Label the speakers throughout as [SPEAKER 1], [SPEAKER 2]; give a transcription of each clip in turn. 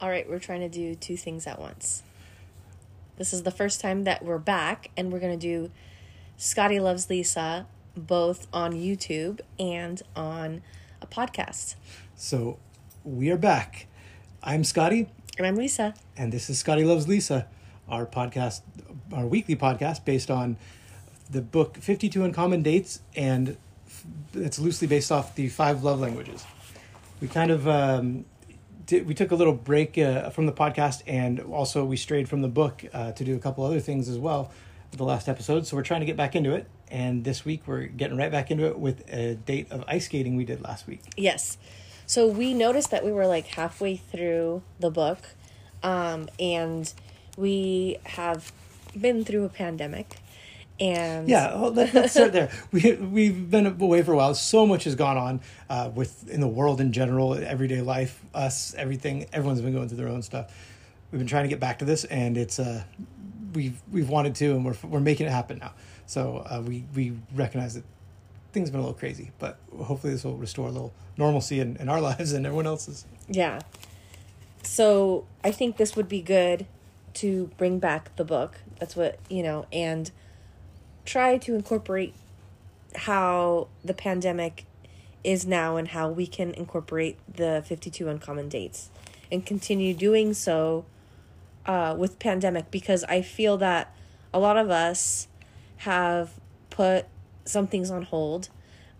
[SPEAKER 1] All right, we're trying to do two things at once. This is the first time that we're back, and we're going to do Scotty Loves Lisa both on YouTube and on a podcast.
[SPEAKER 2] So we are back. I'm Scotty,
[SPEAKER 1] And I'm Lisa.
[SPEAKER 2] and this is Scotty Loves Lisa, our podcast, our weekly podcast based on the book 52 Uncommon Dates, and it's loosely based off the five love languages. We kind of um, did, we took a little break uh, from the podcast, and also we strayed from the book uh, to do a couple other things as well. The last episode, so we're trying to get back into it. And this week we're getting right back into it with a date of ice skating we did last week.
[SPEAKER 1] Yes. So we noticed that we were like halfway through the book, um, and we have been through a pandemic. And
[SPEAKER 2] Yeah, well, let, us start there. We we've been away for a while. So much has gone on uh, with in the world in general, everyday life, us, everything. Everyone's been going through their own stuff. We've been trying to get back to this, and it's uh, we've we've wanted to, and we're we're making it happen now. So uh, we we recognize that things have been a little crazy, but hopefully this will restore a little normalcy in, in our lives and everyone else's.
[SPEAKER 1] Yeah. So I think this would be good to bring back the book. That's what, you know, and try to incorporate how the pandemic is now and how we can incorporate the 52 uncommon dates and continue doing so uh, with pandemic because I feel that a lot of us have put some things on hold,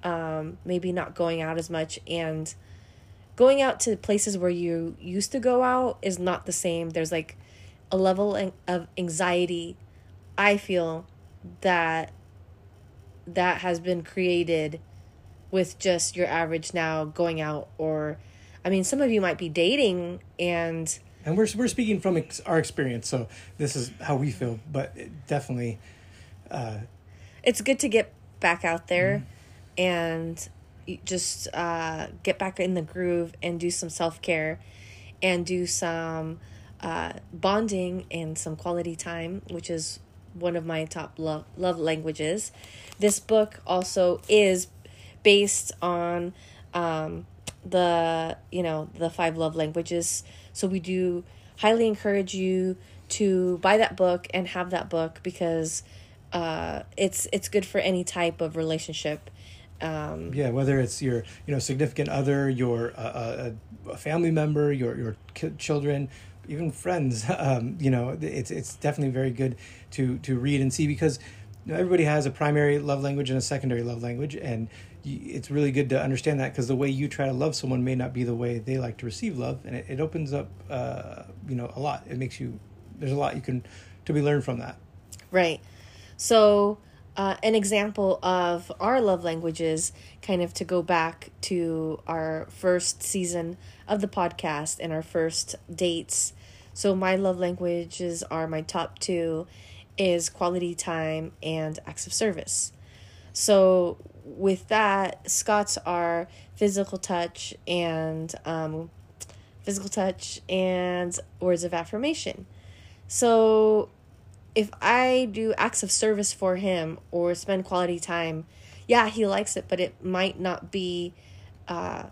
[SPEAKER 1] um, maybe not going out as much and going out to places where you used to go out is not the same. There's like a level of anxiety I feel that that has been created with just your average now going out or I mean some of you might be dating and
[SPEAKER 2] And we're we're speaking from ex- our experience, so this is how we feel. But it definitely, uh
[SPEAKER 1] it's good to get back out there and just uh, get back in the groove and do some self care and do some uh, bonding and some quality time, which is one of my top love, love languages. This book also is based on um, the you know the five love languages so we do highly encourage you to buy that book and have that book because uh, it's it's good for any type of relationship um,
[SPEAKER 2] Yeah, whether it's your you know significant other, your uh, uh, a family member, your your children, even friends. Um, you know, it's it's definitely very good to to read and see because you know, everybody has a primary love language and a secondary love language, and it's really good to understand that because the way you try to love someone may not be the way they like to receive love, and it, it opens up uh, you know a lot. It makes you there's a lot you can to be learned from that.
[SPEAKER 1] Right. So, uh, an example of our love languages, kind of to go back to our first season of the podcast and our first dates. So, my love languages are my top two is quality time and acts of service. So, with that, Scott's are physical touch and um, physical touch and words of affirmation. So, if I do acts of service for him or spend quality time, yeah, he likes it, but it might not be uh,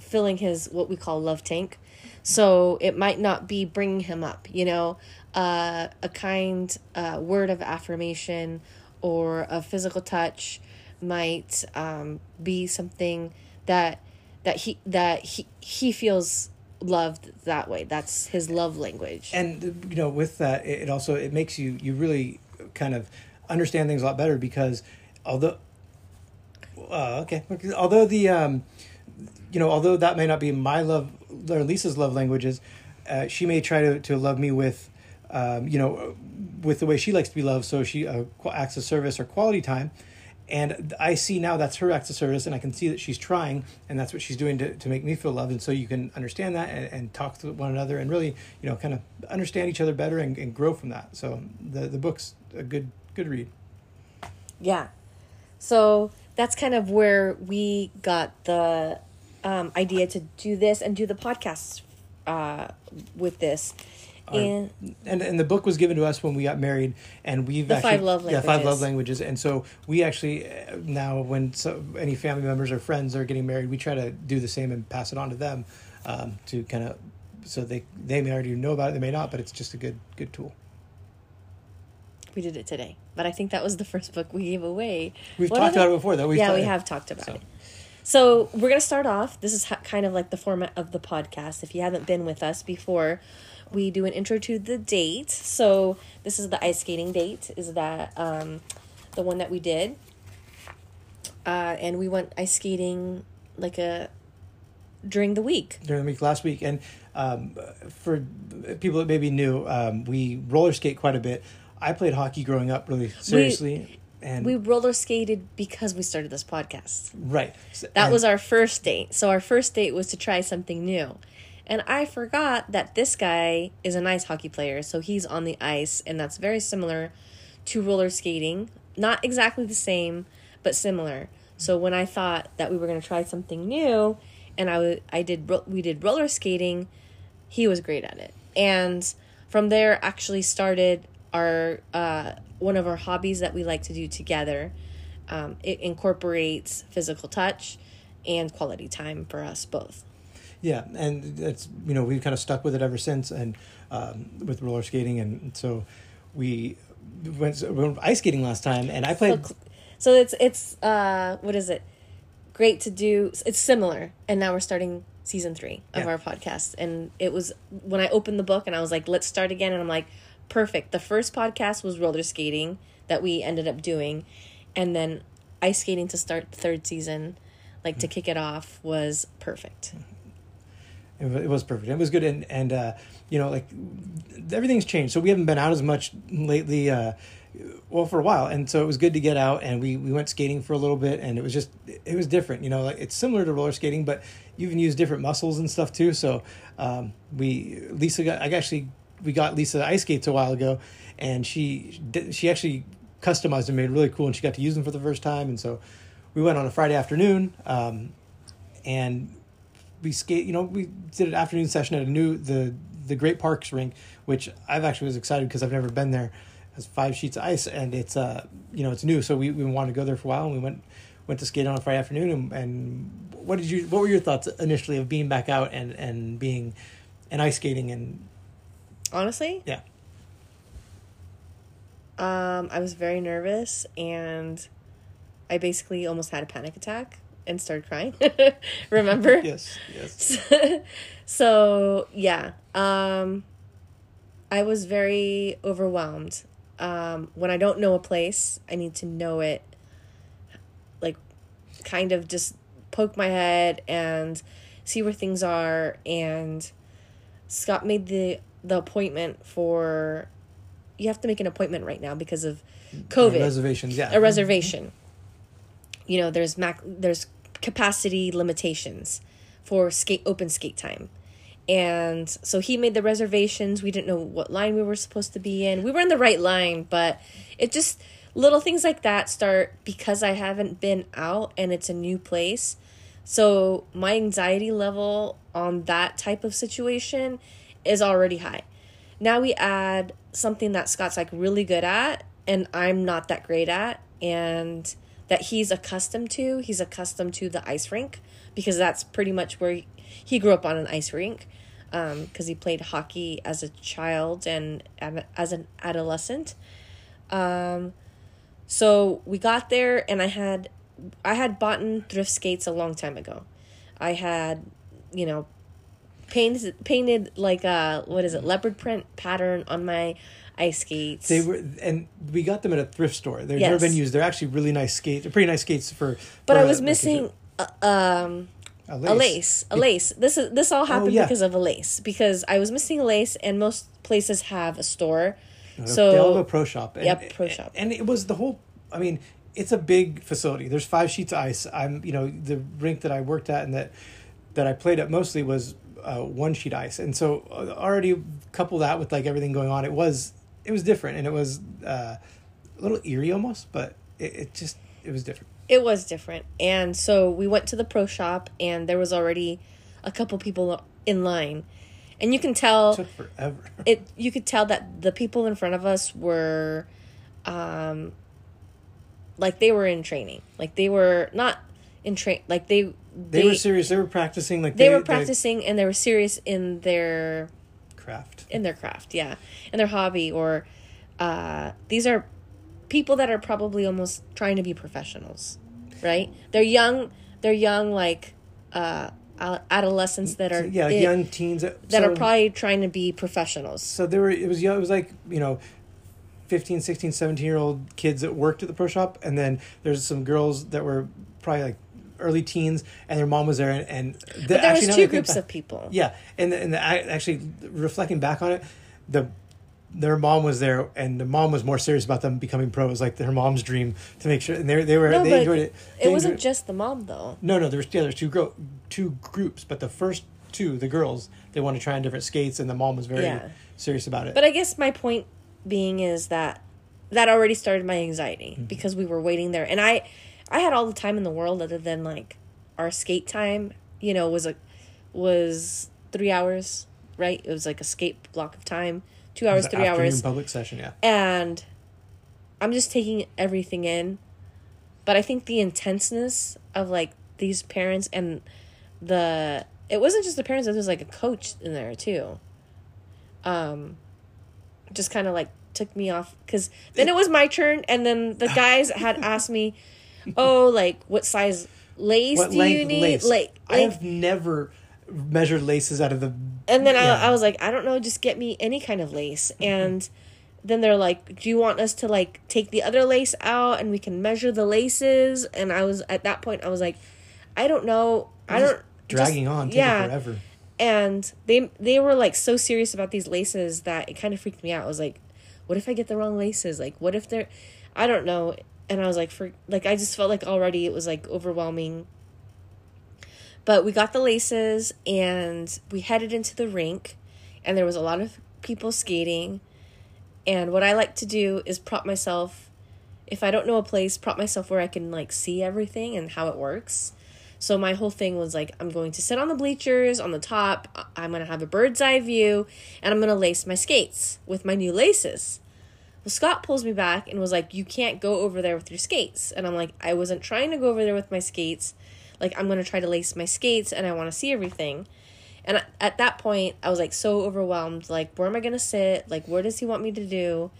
[SPEAKER 1] filling his what we call love tank. So it might not be bringing him up, you know, uh, a kind uh, word of affirmation or a physical touch might um, be something that that he that he he feels loved that way. That's his love language.
[SPEAKER 2] and you know with that it also it makes you you really kind of understand things a lot better because although uh, okay although the um you know although that may not be my love or lisa's love languages uh, she may try to, to love me with um, you know with the way she likes to be loved so she uh, acts of service or quality time. And i see now that's her acts of service and i can see that she's trying and that's what she's doing to, to make me feel loved. And so you can understand that and, and talk to one another and really you know kind of understand each other better and, and grow from that. So the, the book's a good good read.
[SPEAKER 1] Yeah. So that's kind of where we got the um, idea to do this and do the podcast uh, with this
[SPEAKER 2] our-
[SPEAKER 1] And-
[SPEAKER 2] and and the book was given to us when we got married, and we've actually
[SPEAKER 1] five love languages.
[SPEAKER 2] yeah five love languages, and so we actually uh, now when so, any family members or friends are getting married, we try to do the same and pass it on to them um, to kind of so they they may already know about it, they may not, but it's just a good good tool.
[SPEAKER 1] we did it today. But I think that was the first book we gave away.
[SPEAKER 2] We've
[SPEAKER 1] What
[SPEAKER 2] talked about it before, though. We've
[SPEAKER 1] yeah, we have talked about
[SPEAKER 2] So.
[SPEAKER 1] it. So we're gonna start off. This is ha- kind of like the format of the podcast. If you haven't been with us before, we do an intro to the date. So this is the ice skating date. Is that um, the one that we did? Uh, and we went ice skating like a during the week.
[SPEAKER 2] during the week last week. And um, for people that maybe knew, um, we roller skate quite a bit. I played hockey growing up really seriously. And
[SPEAKER 1] We roller skated because we started this podcast.
[SPEAKER 2] right. So-
[SPEAKER 1] That was our first date. So our first date was to try something new. And I forgot that this guy is an ice hockey player, so he's on the ice, and that's very similar to roller skating. Not exactly the same, but similar. So when I thought that we were going to try something new, and I w- I did ro- we did roller skating, he was great at it. And from there actually started our uh, one of our hobbies that we like to do together. Um, it incorporates physical touch and quality time for us both.
[SPEAKER 2] Yeah, and that's you know we've kind of stuck with it ever since, and um, with roller skating, and so we went, we went ice skating last time, and I played.
[SPEAKER 1] So, so it's it's uh what is it? Great to do. It's similar, and now we're starting season three of
[SPEAKER 2] Yeah.
[SPEAKER 1] our podcast. And it was when I opened the book and I was like, let's start again. And I'm like, perfect. The first podcast was roller skating that we ended up doing, and then ice skating to start the third season, like to kick it off, was perfect.
[SPEAKER 2] It was perfect. It was good, and and uh, you know like everything's changed. So we haven't been out as much lately. Uh, well, for a while, and so it was good to get out, and we we went skating for a little bit, and it was just it was different. You know, like it's similar to roller skating, but you can use different muscles and stuff too. So um, we Lisa got I actually we got Lisa ice skates a while ago, and she she actually customized them, made really cool, and she got to use them for the first time. And so we went on a Friday afternoon, um, and we skate. You know, we did an afternoon session at a new the the Great Parks rink, which I've actually was excited because I've never been there. It has five sheets of ice, and it's uh you know it's new, so we, we wanted to go there for a while, and we went went to skate on a Friday afternoon. And, and what did you what were your thoughts initially of being back out and and being and ice skating and
[SPEAKER 1] Honestly,
[SPEAKER 2] yeah
[SPEAKER 1] Um, I was very nervous and I basically almost had a panic attack and started crying. Remember?
[SPEAKER 2] yes yes
[SPEAKER 1] so, yeah. Um, I was very overwhelmed. Um, when I don't know a place, I need to know it. Like, kind of just poke my head and see where things are. And Scott made the the appointment for. You have to make an appointment right now because of COVID
[SPEAKER 2] reservations yeah
[SPEAKER 1] a reservation. You know, there's mac there's capacity limitations for skate open skate time. And so he made the reservations. We didn't know what line we were supposed to be in. We were in the right line, but it just little things like that start because I haven't been out and it's a new place. So my anxiety level on that type of situation is already high. Now we add something that Scott's like really good at and I'm not that great at and that he's accustomed to. He's accustomed to the ice rink because that's pretty much where he, grew up on an ice rink because he played hockey as a child and as an adolescent. Um, so we got there and I had I had bought thrift skates a long time ago. I had, you know, painted painted like a what is it leopard print pattern on my ice skates.
[SPEAKER 2] they were and we got them at a thrift store they've
[SPEAKER 1] Yes.
[SPEAKER 2] never been used they're actually really nice skates they're pretty nice skates for
[SPEAKER 1] but
[SPEAKER 2] for
[SPEAKER 1] I
[SPEAKER 2] a-
[SPEAKER 1] was
[SPEAKER 2] a-
[SPEAKER 1] missing uh, um
[SPEAKER 2] a
[SPEAKER 1] a lace a lace this is this all happened
[SPEAKER 2] Oh, yeah.
[SPEAKER 1] because of a lace because i was missing a lace and most places have a store
[SPEAKER 2] they
[SPEAKER 1] so
[SPEAKER 2] all have a pro shop. And,
[SPEAKER 1] Yep, pro shop.
[SPEAKER 2] And it was the whole. I mean, it's a big facility. There's five sheets of ice. I'm, you know, the rink that I worked at and that that I played at mostly was uh, one sheet ice, and so uh, already couple that with like everything going on, it was it was different, and it was uh, a little eerie almost, but it, it just it was different.
[SPEAKER 1] it was different and so we went to the pro shop and there was already a couple people in line and you can tell
[SPEAKER 2] It took forever.
[SPEAKER 1] it you could tell that the people in front of us were um like they were in training like they were not in train like they
[SPEAKER 2] they, were serious. They were practicing like
[SPEAKER 1] they were practicing and they were serious in their
[SPEAKER 2] craft.
[SPEAKER 1] in their craft yeah in their hobby or uh these are people that are probably almost trying to be professionals right they're young they're young like uh adolescents that are
[SPEAKER 2] yeah, like
[SPEAKER 1] i-
[SPEAKER 2] young teens that,
[SPEAKER 1] that
[SPEAKER 2] so,
[SPEAKER 1] are probably trying to be professionals
[SPEAKER 2] So there were. It was young. It was like you know. 15 16 17 year old kids that worked at the pro shop and then there's some girls that were probably like early teens and their mom was there and, and the,
[SPEAKER 1] there
[SPEAKER 2] actually,
[SPEAKER 1] was two
[SPEAKER 2] that I think
[SPEAKER 1] groups
[SPEAKER 2] back-
[SPEAKER 1] of people
[SPEAKER 2] Yeah, and the, and the, I- actually reflecting back on it, the their mom was there, and the mom was more serious about them becoming pros, like her mom's dream to make sure. And they they were
[SPEAKER 1] no,
[SPEAKER 2] they enjoyed it.
[SPEAKER 1] it wasn't
[SPEAKER 2] enjoyed-
[SPEAKER 1] just the mom though
[SPEAKER 2] no, no. There was yeah, there's two girl two groups, but the first two, the girls, they want to try on different skates, and the mom was very
[SPEAKER 1] Yeah.
[SPEAKER 2] serious about it.
[SPEAKER 1] But I guess my point being is that that already started my anxiety
[SPEAKER 2] Mm-hmm.
[SPEAKER 1] because we were waiting there, and I, I had all the time in the world other than like our skate time. You know, was a was three hours, right? It was like a skate block of time, two hours, three
[SPEAKER 2] afternoon
[SPEAKER 1] hours,
[SPEAKER 2] public session. Yeah,
[SPEAKER 1] and I'm just taking everything in. But I think the intenseness of like these parents and the it wasn't just the parents, there was like a coach in there too. Um just kind of like took me off cuz then it was my turn and then the guys had asked me, "Oh, like what size lace
[SPEAKER 2] what
[SPEAKER 1] do you need?"
[SPEAKER 2] lace?
[SPEAKER 1] Like
[SPEAKER 2] I've never measured laces out of the.
[SPEAKER 1] and then
[SPEAKER 2] yeah.
[SPEAKER 1] I, I was like, I don't know, just get me any kind of lace. Mm-hmm. And then they're like, Do you want us to like take the other lace out and we can measure the laces? And I was at that point, I was like, I don't know. I
[SPEAKER 2] Just
[SPEAKER 1] don't
[SPEAKER 2] dragging
[SPEAKER 1] just-
[SPEAKER 2] on, taking forever.
[SPEAKER 1] And they they were like so serious about these laces that it kind of freaked me out. I was like, what if I get the wrong laces? Like, what if they're, I don't know. And I was like, for like, I just felt like already it was like overwhelming. But we got the laces and we headed into the rink, and there was a lot of people skating. And what I like to do is prop myself, if I don't know a place, prop myself where I can like see everything and how it works. So my whole thing was like, I'm going to sit on the bleachers on the top. I'm going to have a bird's eye view, and I'm going to lace my skates with my new laces. Well, Scott pulls me back and was like, You can't go over there with your skates. And I'm like, I wasn't trying to go over there with my skates. Like, I'm going to try to lace my skates and I want to see everything. And at- at that point, I was like so overwhelmed. Like, where am I going to sit? Like, what does he want me to do?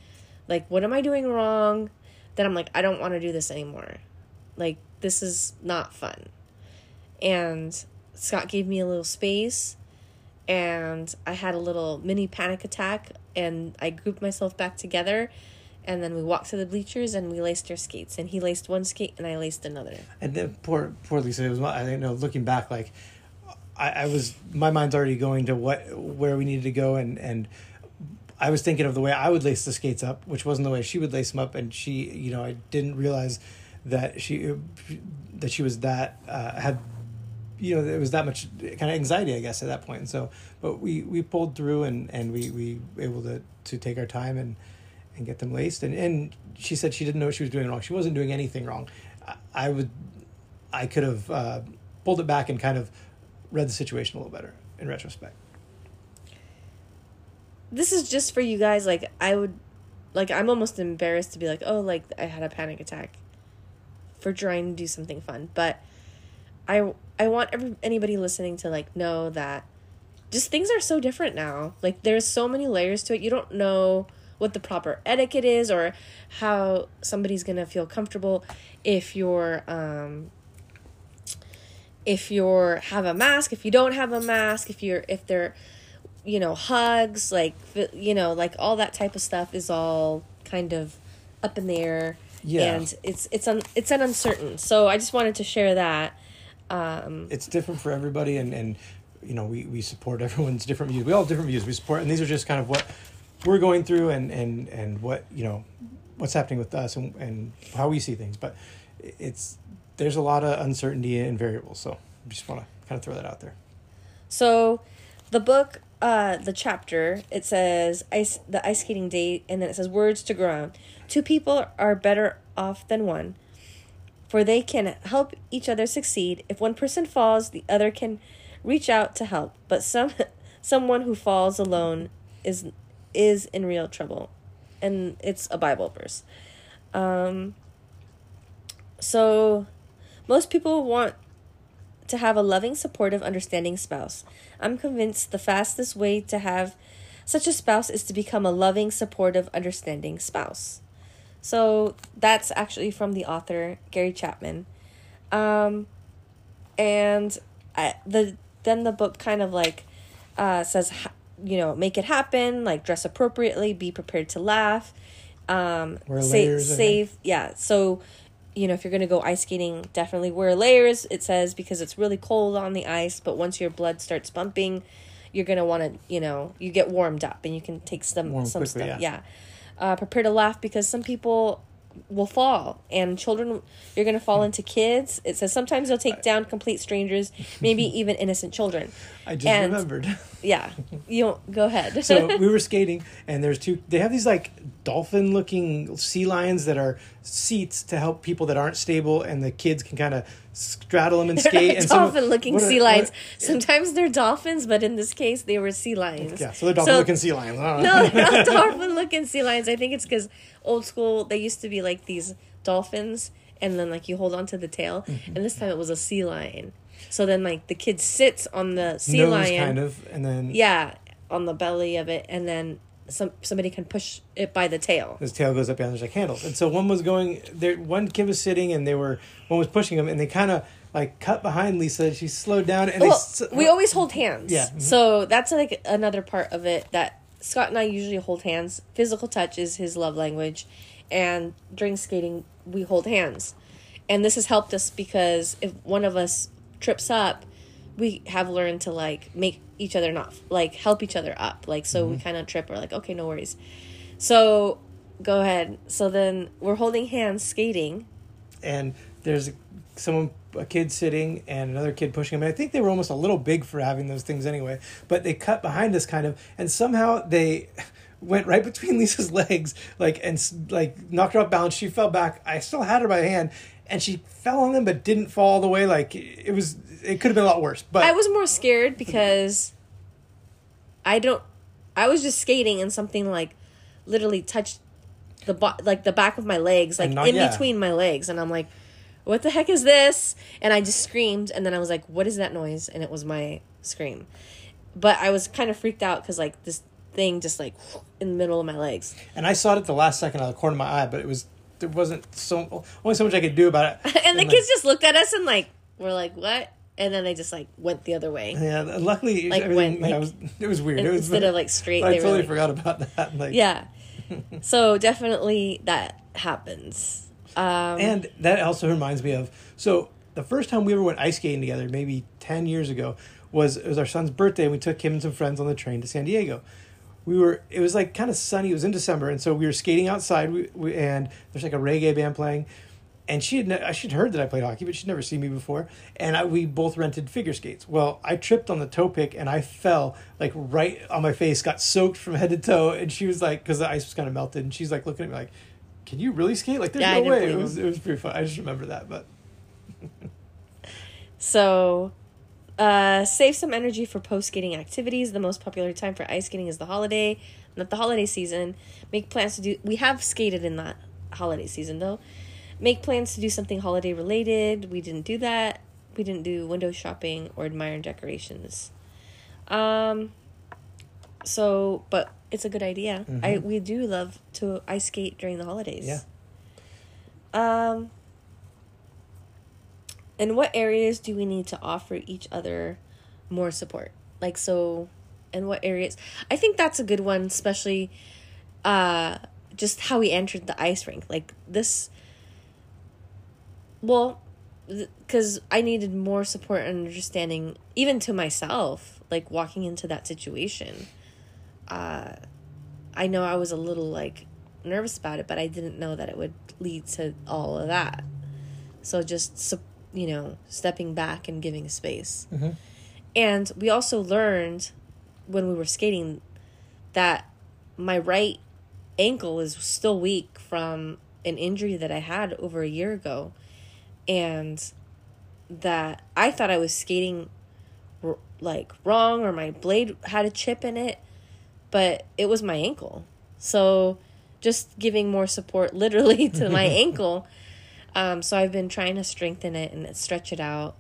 [SPEAKER 1] Like, what am I doing wrong? That I'm like, I don't want to do this anymore. Like, this is not fun. And Scott gave me a little space and I had a little mini panic attack and I grouped myself back together and then we walked to the bleachers and we laced our skates and he laced one skate and I laced another.
[SPEAKER 2] And then poor, poor Lisa. It was. I think. No, looking back, like I, I was. My mind's already going to what where we needed to go, and and I was thinking of the way I would lace the skates up, which wasn't the way she would lace them up, and she, you know, I didn't realize that she that she was that uh, had you know there was that much kind of anxiety i guess at that point. And so but we we pulled through and and we we were able to to take our time and and get them laced. And and she said she didn't know she was doing wrong. She wasn't doing anything wrong. I, I would i could have uh, pulled it back and kind of read the situation a little better in retrospect.
[SPEAKER 1] This is just for you guys. Like I would like I'm almost embarrassed to be like, "Oh, like I had a panic attack." For trying to do something fun, but I I want every, anybody listening to like know that just things are so different now. Like there's so many layers to it. You don't know what the proper etiquette is or how somebody's going to feel comfortable if you're um if you're have a mask, if you don't have a mask, if you're if they're you know, hugs, like you know, like all that type of stuff is all kind of up in the air.
[SPEAKER 2] Yeah.
[SPEAKER 1] And it's it's un, it's an uncertain. So I just wanted to share that. Um
[SPEAKER 2] it's different for everybody and and you know we we support everyone's different views. We all have different views. We support and these are just kind of what we're going through and and and what you know what's happening with us and and how we see things. But it's there's a lot of uncertainty and variables. So I just want to kind of throw that out there.
[SPEAKER 1] So, the book, uh, the chapter, it says ice, the ice skating date, and then it says words to grow on. Two people are better off than one, for they can help each other succeed. If one person falls, the other can reach out to help. But some, someone who falls alone is is in real trouble. And it's a Bible verse. Um so most people want to have a loving, supportive, understanding spouse. I'm convinced the fastest way to have such a spouse is to become a loving, supportive, understanding spouse. So that's actually from the author Gary Chapman. Um, and I, the then the book kind of like uh, says you know make it happen like dress appropriately be prepared to laugh um
[SPEAKER 2] Wear
[SPEAKER 1] save
[SPEAKER 2] layers,
[SPEAKER 1] save yeah so you know if you're gonna go ice skating definitely wear layers it says because it's really cold on the ice but once your blood starts pumping you're gonna want to you know you get warmed up and you can take some
[SPEAKER 2] Warm
[SPEAKER 1] some
[SPEAKER 2] quickly,
[SPEAKER 1] stuff
[SPEAKER 2] yeah.
[SPEAKER 1] yeah uh, prepare to laugh because some people will fall and children you're going to fall into kids. It says sometimes they'll take down complete strangers maybe even innocent children.
[SPEAKER 2] I just
[SPEAKER 1] And-
[SPEAKER 2] remembered.
[SPEAKER 1] yeah you don't, go ahead.
[SPEAKER 2] So we were skating and there's two they have these like dolphin looking sea lions that are seats to help people that aren't stable and the kids can kind of straddle them and
[SPEAKER 1] they're
[SPEAKER 2] skate and some-
[SPEAKER 1] dolphin looking
[SPEAKER 2] what are-
[SPEAKER 1] sea lions. Sometimes they're dolphins but in this case they were sea lions.
[SPEAKER 2] Yeah so they're dolphin looking sea lions.
[SPEAKER 1] No not dolphin looking sea lions. I think it's because old school they used to be like these dolphins and then like you hold on to the tail
[SPEAKER 2] Mm-hmm.
[SPEAKER 1] and this time it was a sea lion. So then like the kid sits on the sea
[SPEAKER 2] Nose
[SPEAKER 1] lion
[SPEAKER 2] kind of and then
[SPEAKER 1] yeah on the belly of it and then some somebody can push it by the tail.
[SPEAKER 2] His tail goes up and there's like handles and so one was going there one kid was sitting and they were one was pushing him and they kind of like cut behind lisa. She slowed down and
[SPEAKER 1] well,
[SPEAKER 2] s-
[SPEAKER 1] we always hold hands.
[SPEAKER 2] Yeah. Mhm.
[SPEAKER 1] so that's like another part of it that scott and i usually hold hands. Physical touch is his love language. And during skating we hold hands. And this has helped us because if one of us trips up we have learned to like make each other not like help each other up. Like so we mm-hmm. kind of trip. We're like okay no worries. So go ahead. So then we're holding hands skating.
[SPEAKER 2] And there's someone a kid sitting and another kid pushing him. And i think they were almost a little big for having those things anyway but they cut behind us kind of and somehow they went right between lisa's legs like and like knocked her off balance. She fell back. I still had her by hand and she fell on them but didn't fall all the way. Like it was it could have been a lot worse but
[SPEAKER 1] I was more scared because I don't. I was just skating and something like literally touched the bo- like the back of my legs, like
[SPEAKER 2] not-
[SPEAKER 1] in
[SPEAKER 2] yeah.
[SPEAKER 1] between my legs, and I'm like, "What the heck is this?" And I just screamed, and then I was like, "What is that noise?" And it was my scream. But I was kind of freaked out because like this thing just like in the middle of my legs,
[SPEAKER 2] and i saw it at the last second out of the corner of my eye but it was there wasn't so only so much i could do about it
[SPEAKER 1] and the
[SPEAKER 2] like,
[SPEAKER 1] kids just looked at us and like were like, "What?" And then they just like went the other way.
[SPEAKER 2] yeah luckily
[SPEAKER 1] Like when,
[SPEAKER 2] yeah,
[SPEAKER 1] like-
[SPEAKER 2] it was it was weird it was
[SPEAKER 1] instead of like straight,
[SPEAKER 2] I
[SPEAKER 1] they were
[SPEAKER 2] totally
[SPEAKER 1] like,
[SPEAKER 2] forgot about that. Like,
[SPEAKER 1] Yeah. so definitely that happens. Um,
[SPEAKER 2] And that also reminds me of so the first time we ever went ice skating together, maybe ten years ago, was it was our son's birthday, and we took him and some friends on the train to San Diego. We were it was like kind of sunny. It was in December, and so we were skating outside. We, we and there's like a reggae band playing, and she had ne- she'd heard that I played hockey, but she'd never seen me before. And I, we both rented figure skates. Well, I tripped on the toe pick and I fell like right on my face, got soaked from head to toe. And she was like, because the ice was kind of melted, and she's like looking at me like, "Can you really skate? Like, there's
[SPEAKER 1] Yeah,
[SPEAKER 2] no way." It was it was pretty fun. I just remember that, but
[SPEAKER 1] so uh, save some energy for post skating activities. The most popular time for ice skating is the holiday, not the holiday season. Make plans to do. We have skated in that holiday season though. Make plans to do something holiday related. We didn't do that. We didn't do window shopping or admire decorations. Um. So, but it's a good idea. I we do love to ice skate during the holidays.
[SPEAKER 2] Yeah.
[SPEAKER 1] Um. In what areas do we need to offer each other more support? Like so, in what areas? I think that's a good one, especially uh just how we entered the ice rink. Like this well, because I needed more support and understanding, even to myself, like walking into that situation. Uh, I know I was a little like nervous about it, but I didn't know that it would lead to all of that. So just you know, stepping back and giving space.
[SPEAKER 2] Mhm.
[SPEAKER 1] And we also learned when we were skating that my right ankle is still weak from an injury that I had over a year ago. And that I thought I was skating r- like wrong or my blade had a chip in it, but it was my ankle. So just giving more support literally to my ankle. Um, so I've been trying to strengthen it and stretch it out.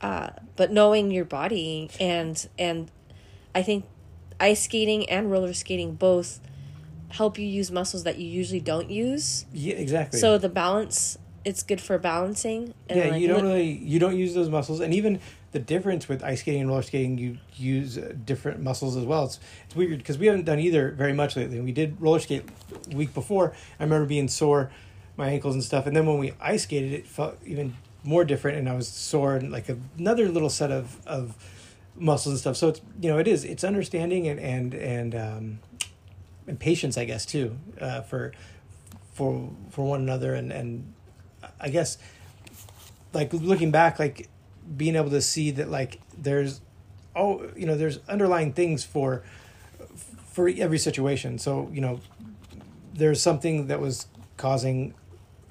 [SPEAKER 1] Uh, but knowing your body and and I think ice skating and roller skating both help you use muscles that you usually don't use.
[SPEAKER 2] Yeah, exactly.
[SPEAKER 1] So the balance, it's good for balancing. And
[SPEAKER 2] yeah,
[SPEAKER 1] like
[SPEAKER 2] you don't really you don't use those muscles, and even the difference with ice skating and roller skating, you use uh, different muscles as well. It's it's weird because we haven't done either very much lately. We did roller skate week before. I remember being sore, my ankles and stuff, and then when we ice skated, it felt even more different, and I was sore and like another little set of of muscles and stuff. So it's you know it is it's understanding and and and um, and patience, I guess too, uh, for for for one another, and and I guess like looking back, like being able to see that like there's oh you know there's underlying things for for every situation. So you know there's something that was causing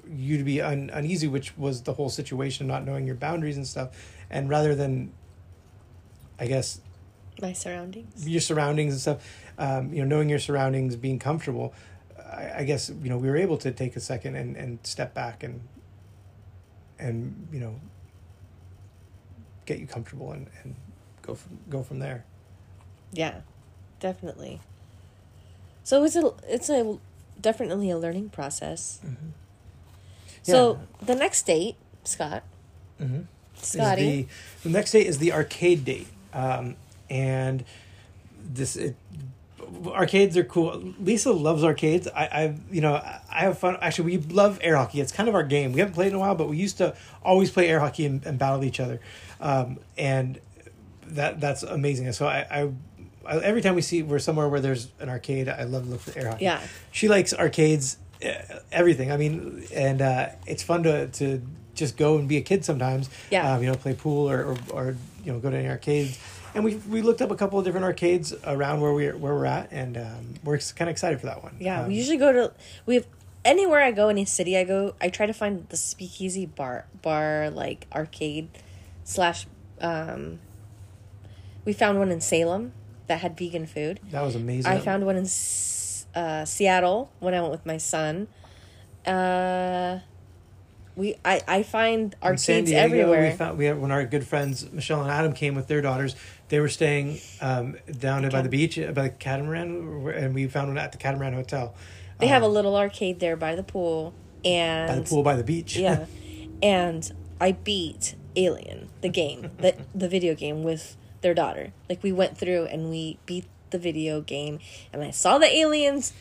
[SPEAKER 2] you to be un- uneasy, which was the whole situation, not knowing your boundaries and stuff, and rather than I guess
[SPEAKER 1] my surroundings.
[SPEAKER 2] your surroundings and stuff, um, you know, knowing your surroundings, being comfortable, I, I guess you know we were able to take a second and, and step back and and you know get you comfortable and, and go from go from there.
[SPEAKER 1] Yeah, definitely. So it's a it's a definitely a learning process. So the next date, Scott,
[SPEAKER 2] Mm-hmm.
[SPEAKER 1] Scotty,
[SPEAKER 2] the, the next date is the arcade date, um, and this it, arcades are cool. Lisa loves arcades. I, I, you know, I have fun. Actually, we love air hockey. It's kind of our game. We haven't played in a while, but we used to always play air hockey and, and battle each other, um, and that that's amazing. So I, I, I, every time we see we're somewhere where there's an arcade, I love to look for air hockey.
[SPEAKER 1] Yeah.
[SPEAKER 2] she likes arcades, uh, everything. I mean, and uh, it's fun to to just go and be a kid sometimes.
[SPEAKER 1] Yeah.
[SPEAKER 2] um, you know, play pool or, or or you know go to any arcades. And we we looked up a couple of different arcades around where we where we're at, and um, we're kind of excited for that one.
[SPEAKER 1] yeah,
[SPEAKER 2] Um,
[SPEAKER 1] we usually go to we have anywhere I go, any city I go, I try to find the speakeasy bar bar like arcade slash. um We found one in Salem that had vegan food.
[SPEAKER 2] that was amazing.
[SPEAKER 1] I found one in uh, Seattle when I went with my son. Uh, we I I find
[SPEAKER 2] In San
[SPEAKER 1] arcades
[SPEAKER 2] Diego,
[SPEAKER 1] everywhere.
[SPEAKER 2] We found we had when our good friends Michelle and Adam came with their daughters. They were staying um, down by the beach uh, by the catamaran, and we found one at the catamaran hotel.
[SPEAKER 1] they have a
[SPEAKER 2] um,
[SPEAKER 1] little arcade there by the pool, and
[SPEAKER 2] by the pool by the beach.
[SPEAKER 1] yeah, and I beat Alien, the game, the the video game with their daughter. Like we went through and we beat the video game, and I saw the aliens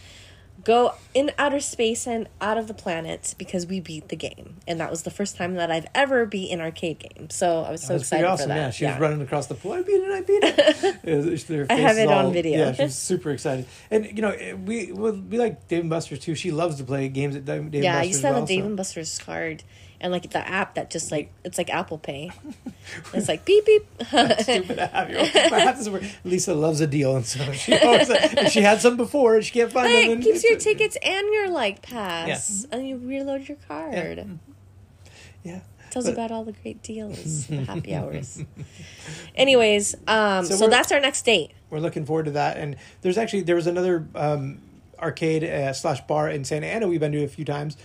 [SPEAKER 1] go in outer space and out of the planet because we beat the game, and that was the first time that I've ever beat an arcade game. So I was so
[SPEAKER 2] That was
[SPEAKER 1] excited
[SPEAKER 2] awesome.
[SPEAKER 1] for that.
[SPEAKER 2] Yeah, she was running across the pool. I beat it. I beat it.
[SPEAKER 1] I have it on video.
[SPEAKER 2] Yeah, she's super excited. And you know, eh, we we, we like Dave and Buster's too. She loves to play games at Dave, Dave
[SPEAKER 1] yeah, I
[SPEAKER 2] and Buster's.
[SPEAKER 1] used to have
[SPEAKER 2] well,
[SPEAKER 1] a Dave
[SPEAKER 2] so-
[SPEAKER 1] and Buster's card and like the app that just like it's like Apple Pay. it's like beep beep.
[SPEAKER 2] stupid app. Like, my app doesn't work. Lisa loves a deal, and so she always and she had some before, and she can't find them.
[SPEAKER 1] it keeps your tickets and your like pass, and you reload your card.
[SPEAKER 2] Yeah.
[SPEAKER 1] Tells
[SPEAKER 2] But-
[SPEAKER 1] about all the great deals, the happy hours. Anyways, um,
[SPEAKER 2] So
[SPEAKER 1] so, that's our next date.
[SPEAKER 2] we're looking forward to that. And there's actually there was another um, arcade uh, slash bar in Santa Ana we've been to a few times,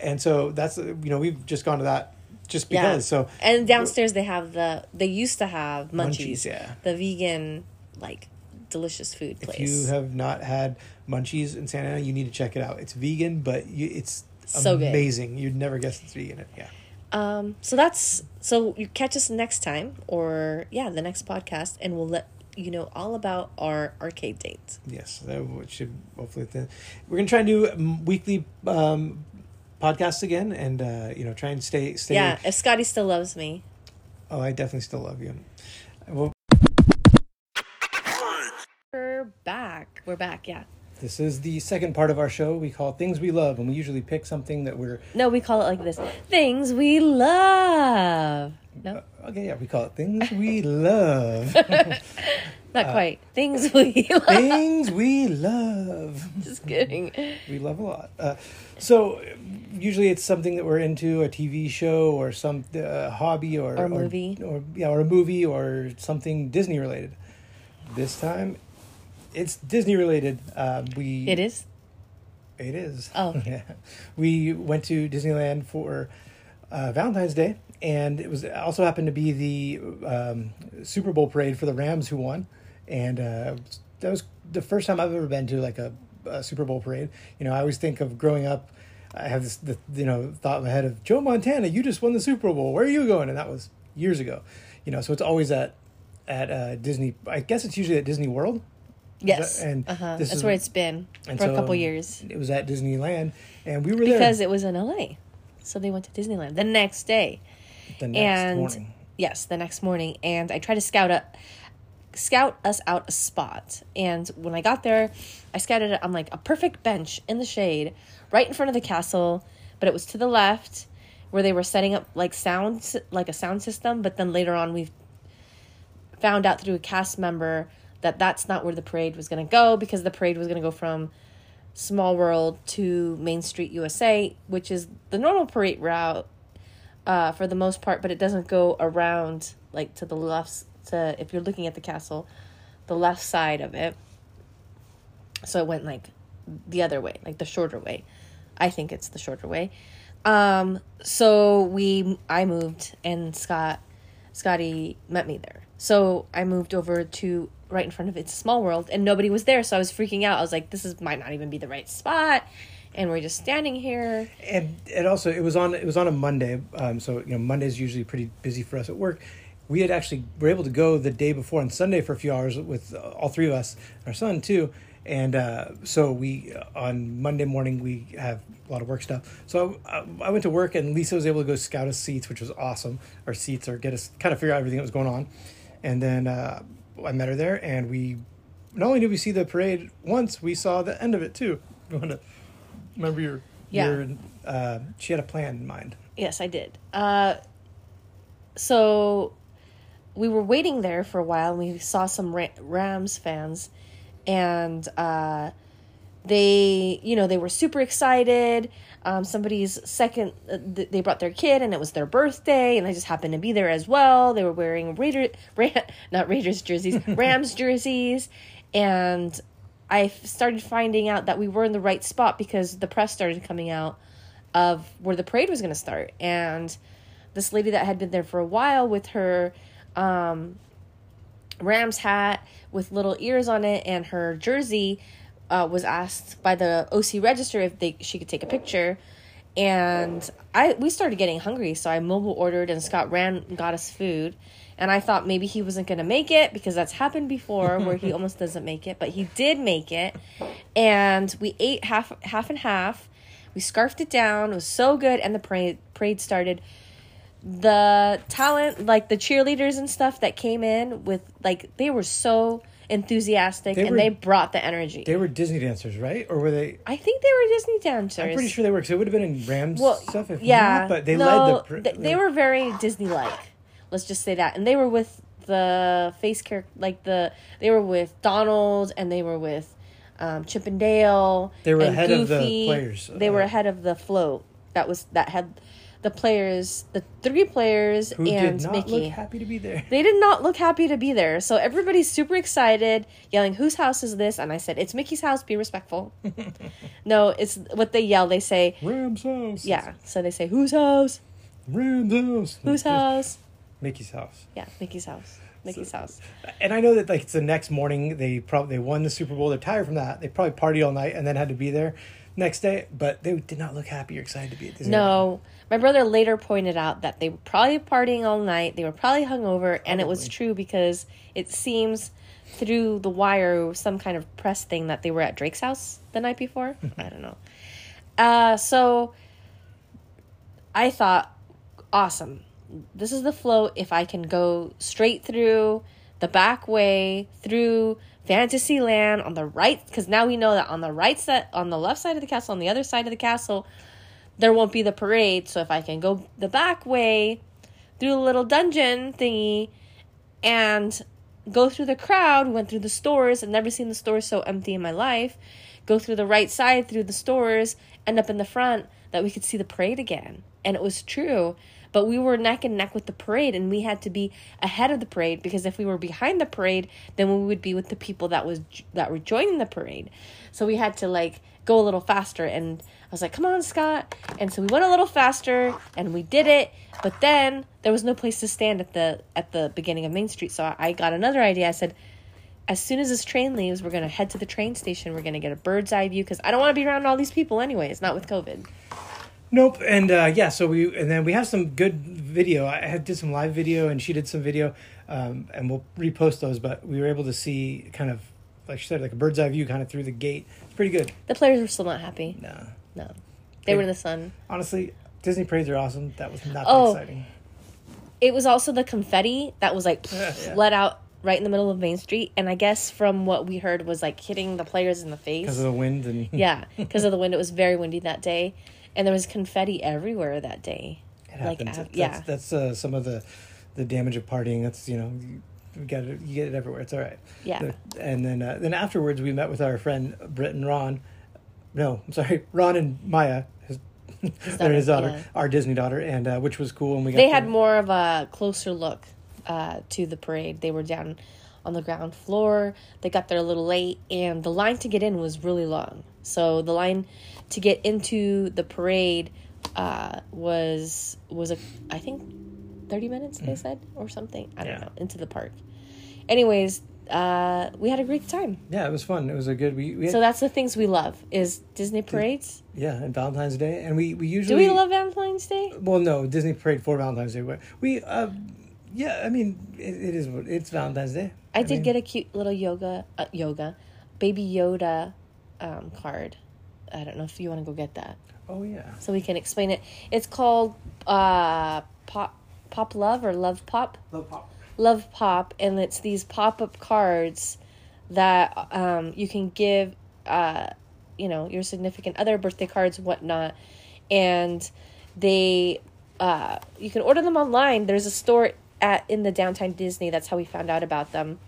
[SPEAKER 2] and so that's you know we've just gone to that just
[SPEAKER 1] Yeah.
[SPEAKER 2] because. So
[SPEAKER 1] And downstairs they have the they used to have munchies,
[SPEAKER 2] Munchies, yeah.
[SPEAKER 1] the vegan like delicious food
[SPEAKER 2] if
[SPEAKER 1] place.
[SPEAKER 2] you have not had munchies in Santa Ana, you need to check it out. It's vegan, but you, it's
[SPEAKER 1] So good.
[SPEAKER 2] amazing. You'd never guess it's vegan. Yeah.
[SPEAKER 1] Um, so that's so you catch us next time or yeah, the next podcast and we'll let you know all about our arcade dates.
[SPEAKER 2] Yes, that should hopefully. Th- we're gonna try and do weekly um, podcasts again, and uh, you know, try and stay stay.
[SPEAKER 1] Yeah, if Scotty still loves me.
[SPEAKER 2] Oh, I definitely still love you. Well,
[SPEAKER 1] We're back. We're back, yeah.
[SPEAKER 2] this is the second part of our show. We call things we love, and we usually pick something that we're
[SPEAKER 1] No, we call it like this. Things we love. No,
[SPEAKER 2] okay. Yeah, we call it things we love.
[SPEAKER 1] not quite. Things we love.
[SPEAKER 2] things we love.
[SPEAKER 1] Just kidding.
[SPEAKER 2] We love a lot. Uh, so usually it's something that we're into, a TV show or some uh, hobby or
[SPEAKER 1] Or movie.
[SPEAKER 2] or, yeah, or a movie or something Disney related. This time, it's Disney related. Um, we
[SPEAKER 1] It is.
[SPEAKER 2] It is.
[SPEAKER 1] Oh.
[SPEAKER 2] yeah. We went to Disneyland for uh, Valentine's Day, and it was also happened to be the um, Super Bowl parade for the Rams who won, and uh, that was the first time I've ever been to like a, a Super Bowl parade. You know, I always think of growing up. I have this, the, you know, thought in my head of Joe Montana. You just won the Super Bowl. Where are you going? And that was years ago. You know, so it's always at at uh, Disney. I guess it's usually at Disney World.
[SPEAKER 1] Yes.
[SPEAKER 2] and
[SPEAKER 1] uh-huh. That's
[SPEAKER 2] is-
[SPEAKER 1] where it's been for
[SPEAKER 2] and
[SPEAKER 1] a couple years.
[SPEAKER 2] It was at Disneyland, and we were there.
[SPEAKER 1] Because it was in LA. So they went to Disneyland the next day.
[SPEAKER 2] the next
[SPEAKER 1] and
[SPEAKER 2] morning.
[SPEAKER 1] yes, the next morning. And I tried to scout a scout us out a spot. And when I got there, I scouted it on like a perfect bench in the shade, right in front of the castle, but it was to the left where they were setting up like sound like a sound system, but then later on we found out through a cast member that that's not where the parade was going to go because the parade was going to go from Small World to Main Street USA, which is the normal parade route uh, for the most part, but it doesn't go around like to the left. To if you're looking at the castle, the left side of it. So it went like the other way, like the shorter way. I think it's the shorter way. Um, so we, I moved, and Scott, Scotty met me there. So I moved over to right in front of It's a Small World, and nobody was there. So I was freaking out. I was like, "This is might not even be the right spot," and we're just standing here.
[SPEAKER 2] and it also it was on it was on a Monday, um, so you know Monday's usually pretty busy for us at work. We had actually were able to go the day before on Sunday for a few hours with all three of us, our son too, and uh, so we uh, on Monday morning we have a lot of work stuff. So I, I went to work and Lisa was able to go scout us seats, which was awesome, Our seats or get us kind of figure out everything that was going on, and then uh, I met her there and we not only did we see the parade once, we saw the end of it too. You want to remember your
[SPEAKER 1] Yeah.
[SPEAKER 2] your uh, she had a plan in mind.
[SPEAKER 1] Yes, I did. Uh, so we were waiting there for a while and we saw some Rams fans and uh, they, you know, they were super excited. Um, somebody's second, uh, th- they brought their kid and it was their birthday and I just happened to be there as well. They were wearing Raider, Ra- not Raiders jerseys, Rams jerseys. And I f- started finding out that we were in the right spot because the press started coming out of where the parade was going to start. And this lady that had been there for a while with her um, Rams hat with little ears on it and her jersey uh, was asked by the OC register if they she could take a picture. And I we started getting hungry, so I mobile ordered and Scott ran and got us food. And I thought maybe he wasn't going to make it because that's happened before where he almost doesn't make it, but he did make it. And we ate half half and half. We scarfed it down. It was so good and the parade parade started the talent like the cheerleaders and stuff that came in with like they were so enthusiastic
[SPEAKER 2] They
[SPEAKER 1] and
[SPEAKER 2] were-
[SPEAKER 1] they brought the energy
[SPEAKER 2] They were Disney dancers, right? Or were they?
[SPEAKER 1] i think they were disney dancers
[SPEAKER 2] I'm pretty sure they were because it would have been in Rams
[SPEAKER 1] well
[SPEAKER 2] stuff. If
[SPEAKER 1] yeah
[SPEAKER 2] not, but they
[SPEAKER 1] no,
[SPEAKER 2] led the. pr-
[SPEAKER 1] they, they were very disney like let's just say that and they were with the face character like the they were with donald and they were with um, chip and dale
[SPEAKER 2] They were ahead of the players,
[SPEAKER 1] they were
[SPEAKER 2] uh,
[SPEAKER 1] ahead of the float that was that had the players the three players
[SPEAKER 2] who
[SPEAKER 1] and
[SPEAKER 2] did not
[SPEAKER 1] mickey
[SPEAKER 2] look happy to be there.
[SPEAKER 1] They did not look happy to be there. So everybody's super excited, yelling, Whose house is this? And I said, It's Mickey's house, be respectful. no, it's what they yell. They say,
[SPEAKER 2] Rams house.
[SPEAKER 1] Yeah. So they say, Whose house?
[SPEAKER 2] Rams house.
[SPEAKER 1] Whose house?
[SPEAKER 2] Mickey's house.
[SPEAKER 1] Yeah, Mickey's house. Mickey's house.
[SPEAKER 2] And I know that like it's the next morning they probably they won the Super Bowl. They're tired from that. They probably partied all night and then had to be there next day. But they did not look happy or excited to be at Disneyland.
[SPEAKER 1] No. My brother later pointed out that they were probably partying all night. They were probably hungover, and it was true because it seems through the wire some kind of press thing that they were at Drake's house the night before. I don't know. Uh, so I thought, awesome. This is the flow. If I can go straight through the back way through Fantasyland on the right, because now we know that on the right side, on the left side of the castle, on the other side of the castle, there won't be the parade. So if I can go the back way through the little dungeon thingy and go through the crowd, went through the stores, I've never seen the stores so empty in my life. Go through the right side through the stores, end up in the front. that we could see the parade again. And it was true. But we were neck and neck with the parade, and we had to be ahead of the parade because if we were behind the parade, then we would be with the people that was that were joining the parade. So we had to like go a little faster, and I was like, "Come on, Scott!" And so we went a little faster, and we did it. But then there was no place to stand at the at the beginning of Main Street, so I got another idea. I said, as soon as this train leaves, we're gonna head to the train station. We're gonna get a bird's eye view because I don't want to be around all these people anyways. Not with COVID.
[SPEAKER 2] Nope. And uh, yeah, so we and then we have some good video. I had did some live video, and she did some video, um, and we'll repost those. But we were able to see kind of like she said, like a bird's eye view, kind of through the gate. It's pretty good.
[SPEAKER 1] The players were still not happy.
[SPEAKER 2] No,
[SPEAKER 1] No, they were in the sun.
[SPEAKER 2] honestly, Disney parades are awesome. That was not that
[SPEAKER 1] Oh.
[SPEAKER 2] exciting.
[SPEAKER 1] It was also the confetti that was like
[SPEAKER 2] Yeah, yeah.
[SPEAKER 1] let out right in the middle of Main Street, and I guess from what we heard was like hitting the players in the face.
[SPEAKER 2] Because of the wind and
[SPEAKER 1] yeah, because of the wind. It was very windy that day, and there was confetti everywhere that day.
[SPEAKER 2] It
[SPEAKER 1] Like,
[SPEAKER 2] happens.
[SPEAKER 1] uh,
[SPEAKER 2] That's-
[SPEAKER 1] yeah.
[SPEAKER 2] that's, uh, some of the the damage of partying. That's you know you, it you get it everywhere. It's all right.
[SPEAKER 1] Yeah.
[SPEAKER 2] And then uh, then afterwards we met with our friend Britt and Ron. No, I'm sorry, Ron and Maya. His,
[SPEAKER 1] daughter,
[SPEAKER 2] his daughter,
[SPEAKER 1] yeah.
[SPEAKER 2] our Disney daughter, and uh, which was cool. And we got
[SPEAKER 1] They had more of a closer look uh, to the parade. They were down on the ground floor. They got there a little late, and the line to get in was really long. So the line to get into the parade uh, was was a I think thirty minutes. They said or something. I don't
[SPEAKER 2] Mm. Yeah.
[SPEAKER 1] know into the park. Anyways, uh, we had a great time.
[SPEAKER 2] Yeah, it was fun. It was a good. We, we had,
[SPEAKER 1] So that's the things we love is Disney parades.
[SPEAKER 2] yeah, and Valentine's Day, and we we usually Do
[SPEAKER 1] we love Valentine's Day?
[SPEAKER 2] Well, no, Disney parade for Valentine's Day. but We uh, yeah, I mean it, it is it's Valentine's Day.
[SPEAKER 1] I did
[SPEAKER 2] mean,
[SPEAKER 1] get a cute little yoga, uh, yoga, baby Yoda um, card. I don't know if you want to go get that,
[SPEAKER 2] Oh yeah.
[SPEAKER 1] so we can explain it. It's called uh, Pop Pop Love or Love Pop
[SPEAKER 2] Love pop.
[SPEAKER 1] Love Pop, and it's these pop up cards that um, you can give, uh, you know, your significant other, birthday cards, whatnot, and they uh, you can order them online. There's a store at in the downtown Disney. That's how we found out about them,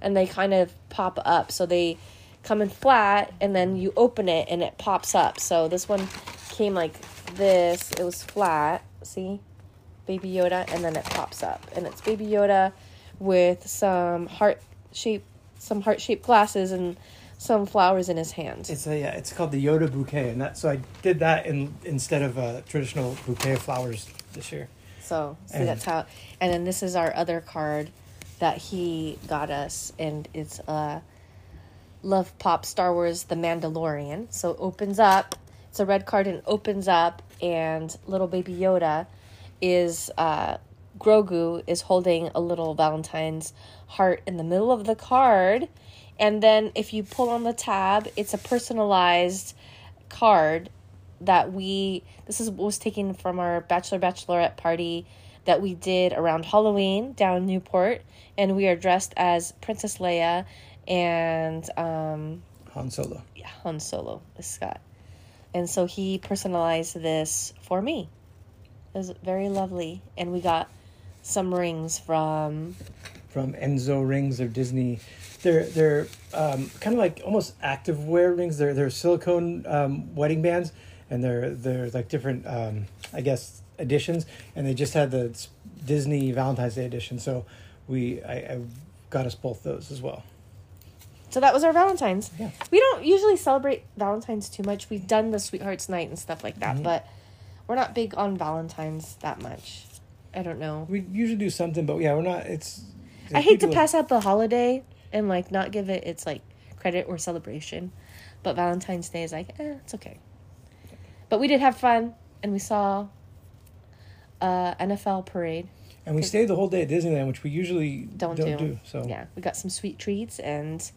[SPEAKER 1] and they kind of pop up. So they come in flat, and then you open it, and it pops up. So this one came like this. It was flat. See. Baby Yoda, and then it pops up, and it's Baby Yoda with some heart shape, some heart shaped glasses, and some flowers in his hand.
[SPEAKER 2] It's a yeah. It's called the Yoda bouquet, and that so I did that in instead of a traditional bouquet of flowers this year.
[SPEAKER 1] So see,
[SPEAKER 2] And-
[SPEAKER 1] that's how. And then this is our other card that he got us, and it's uh, Love Pop Star Wars: The Mandalorian. So it opens up. It's a red card and opens up, and little baby Yoda is uh, Grogu is holding a little Valentine's heart in the middle of the card, and then if you pull on the tab, it's a personalized card that we this is was taken from our bachelor bachelorette party that we did around Halloween down Newport and we are dressed as Princess Leia and um
[SPEAKER 2] Han Solo.
[SPEAKER 1] yeah, Han Solo is Scott. And so he personalized this for me. It was very lovely and we got some rings from
[SPEAKER 2] from Enso rings or Disney. They're they're um, kind of like almost active wear rings. They're they're silicone um, wedding bands, and they're they're like different um, I guess editions. And they just had the Disney Valentine's Day edition, so we I, I got us both those as well.
[SPEAKER 1] So that was our Valentine's.
[SPEAKER 2] Yeah.
[SPEAKER 1] We don't usually celebrate Valentine's too much. We've done the Sweethearts Night and stuff like that,
[SPEAKER 2] Mhm.
[SPEAKER 1] but we're not big on Valentine's that much. I don't know.
[SPEAKER 2] We usually do something, but yeah, we're not. It's.
[SPEAKER 1] I hate to pass up the holiday and like not give it its like credit or celebration, but Valentine's Day is like, eh, it's okay. But we did have fun, and we saw uh, NFL parade.
[SPEAKER 2] And we stayed the whole day at Disneyland, which we usually
[SPEAKER 1] Don't,
[SPEAKER 2] don't,
[SPEAKER 1] do.
[SPEAKER 2] do. So
[SPEAKER 1] yeah, we got some sweet treats, and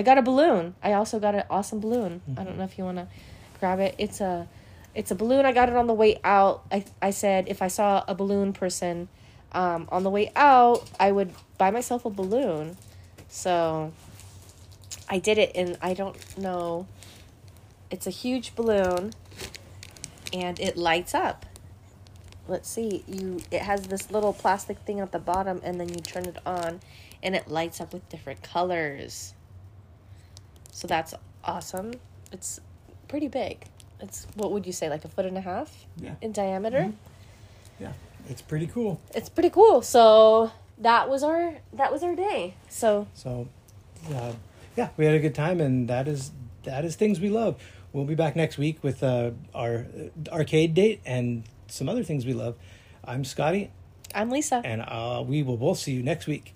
[SPEAKER 1] I got a balloon. I also got an awesome balloon. I don't know if you want to grab it. It's a it's a balloon. I got it on the way out. I I said if I saw a balloon person um, on the way out, I would buy myself a balloon. So I did it, and I don't know. It's a huge balloon, and it lights up. Let's see. You it has this little plastic thing at the bottom, and then you turn it on, and it lights up with different colors. So that's awesome. It's pretty big. It's what would you say, like a foot and a half
[SPEAKER 2] Yeah.
[SPEAKER 1] in diameter?
[SPEAKER 2] Mhm. Yeah, it's pretty cool.
[SPEAKER 1] It's pretty cool. So that was our that was our day. So
[SPEAKER 2] So, uh, yeah, we had a good time, and that is that is things we love. We'll be back next week with uh, our uh, arcade date and some other things we love. I'm Scotty,
[SPEAKER 1] I'm Lisa.
[SPEAKER 2] and uh, we will both see you next week.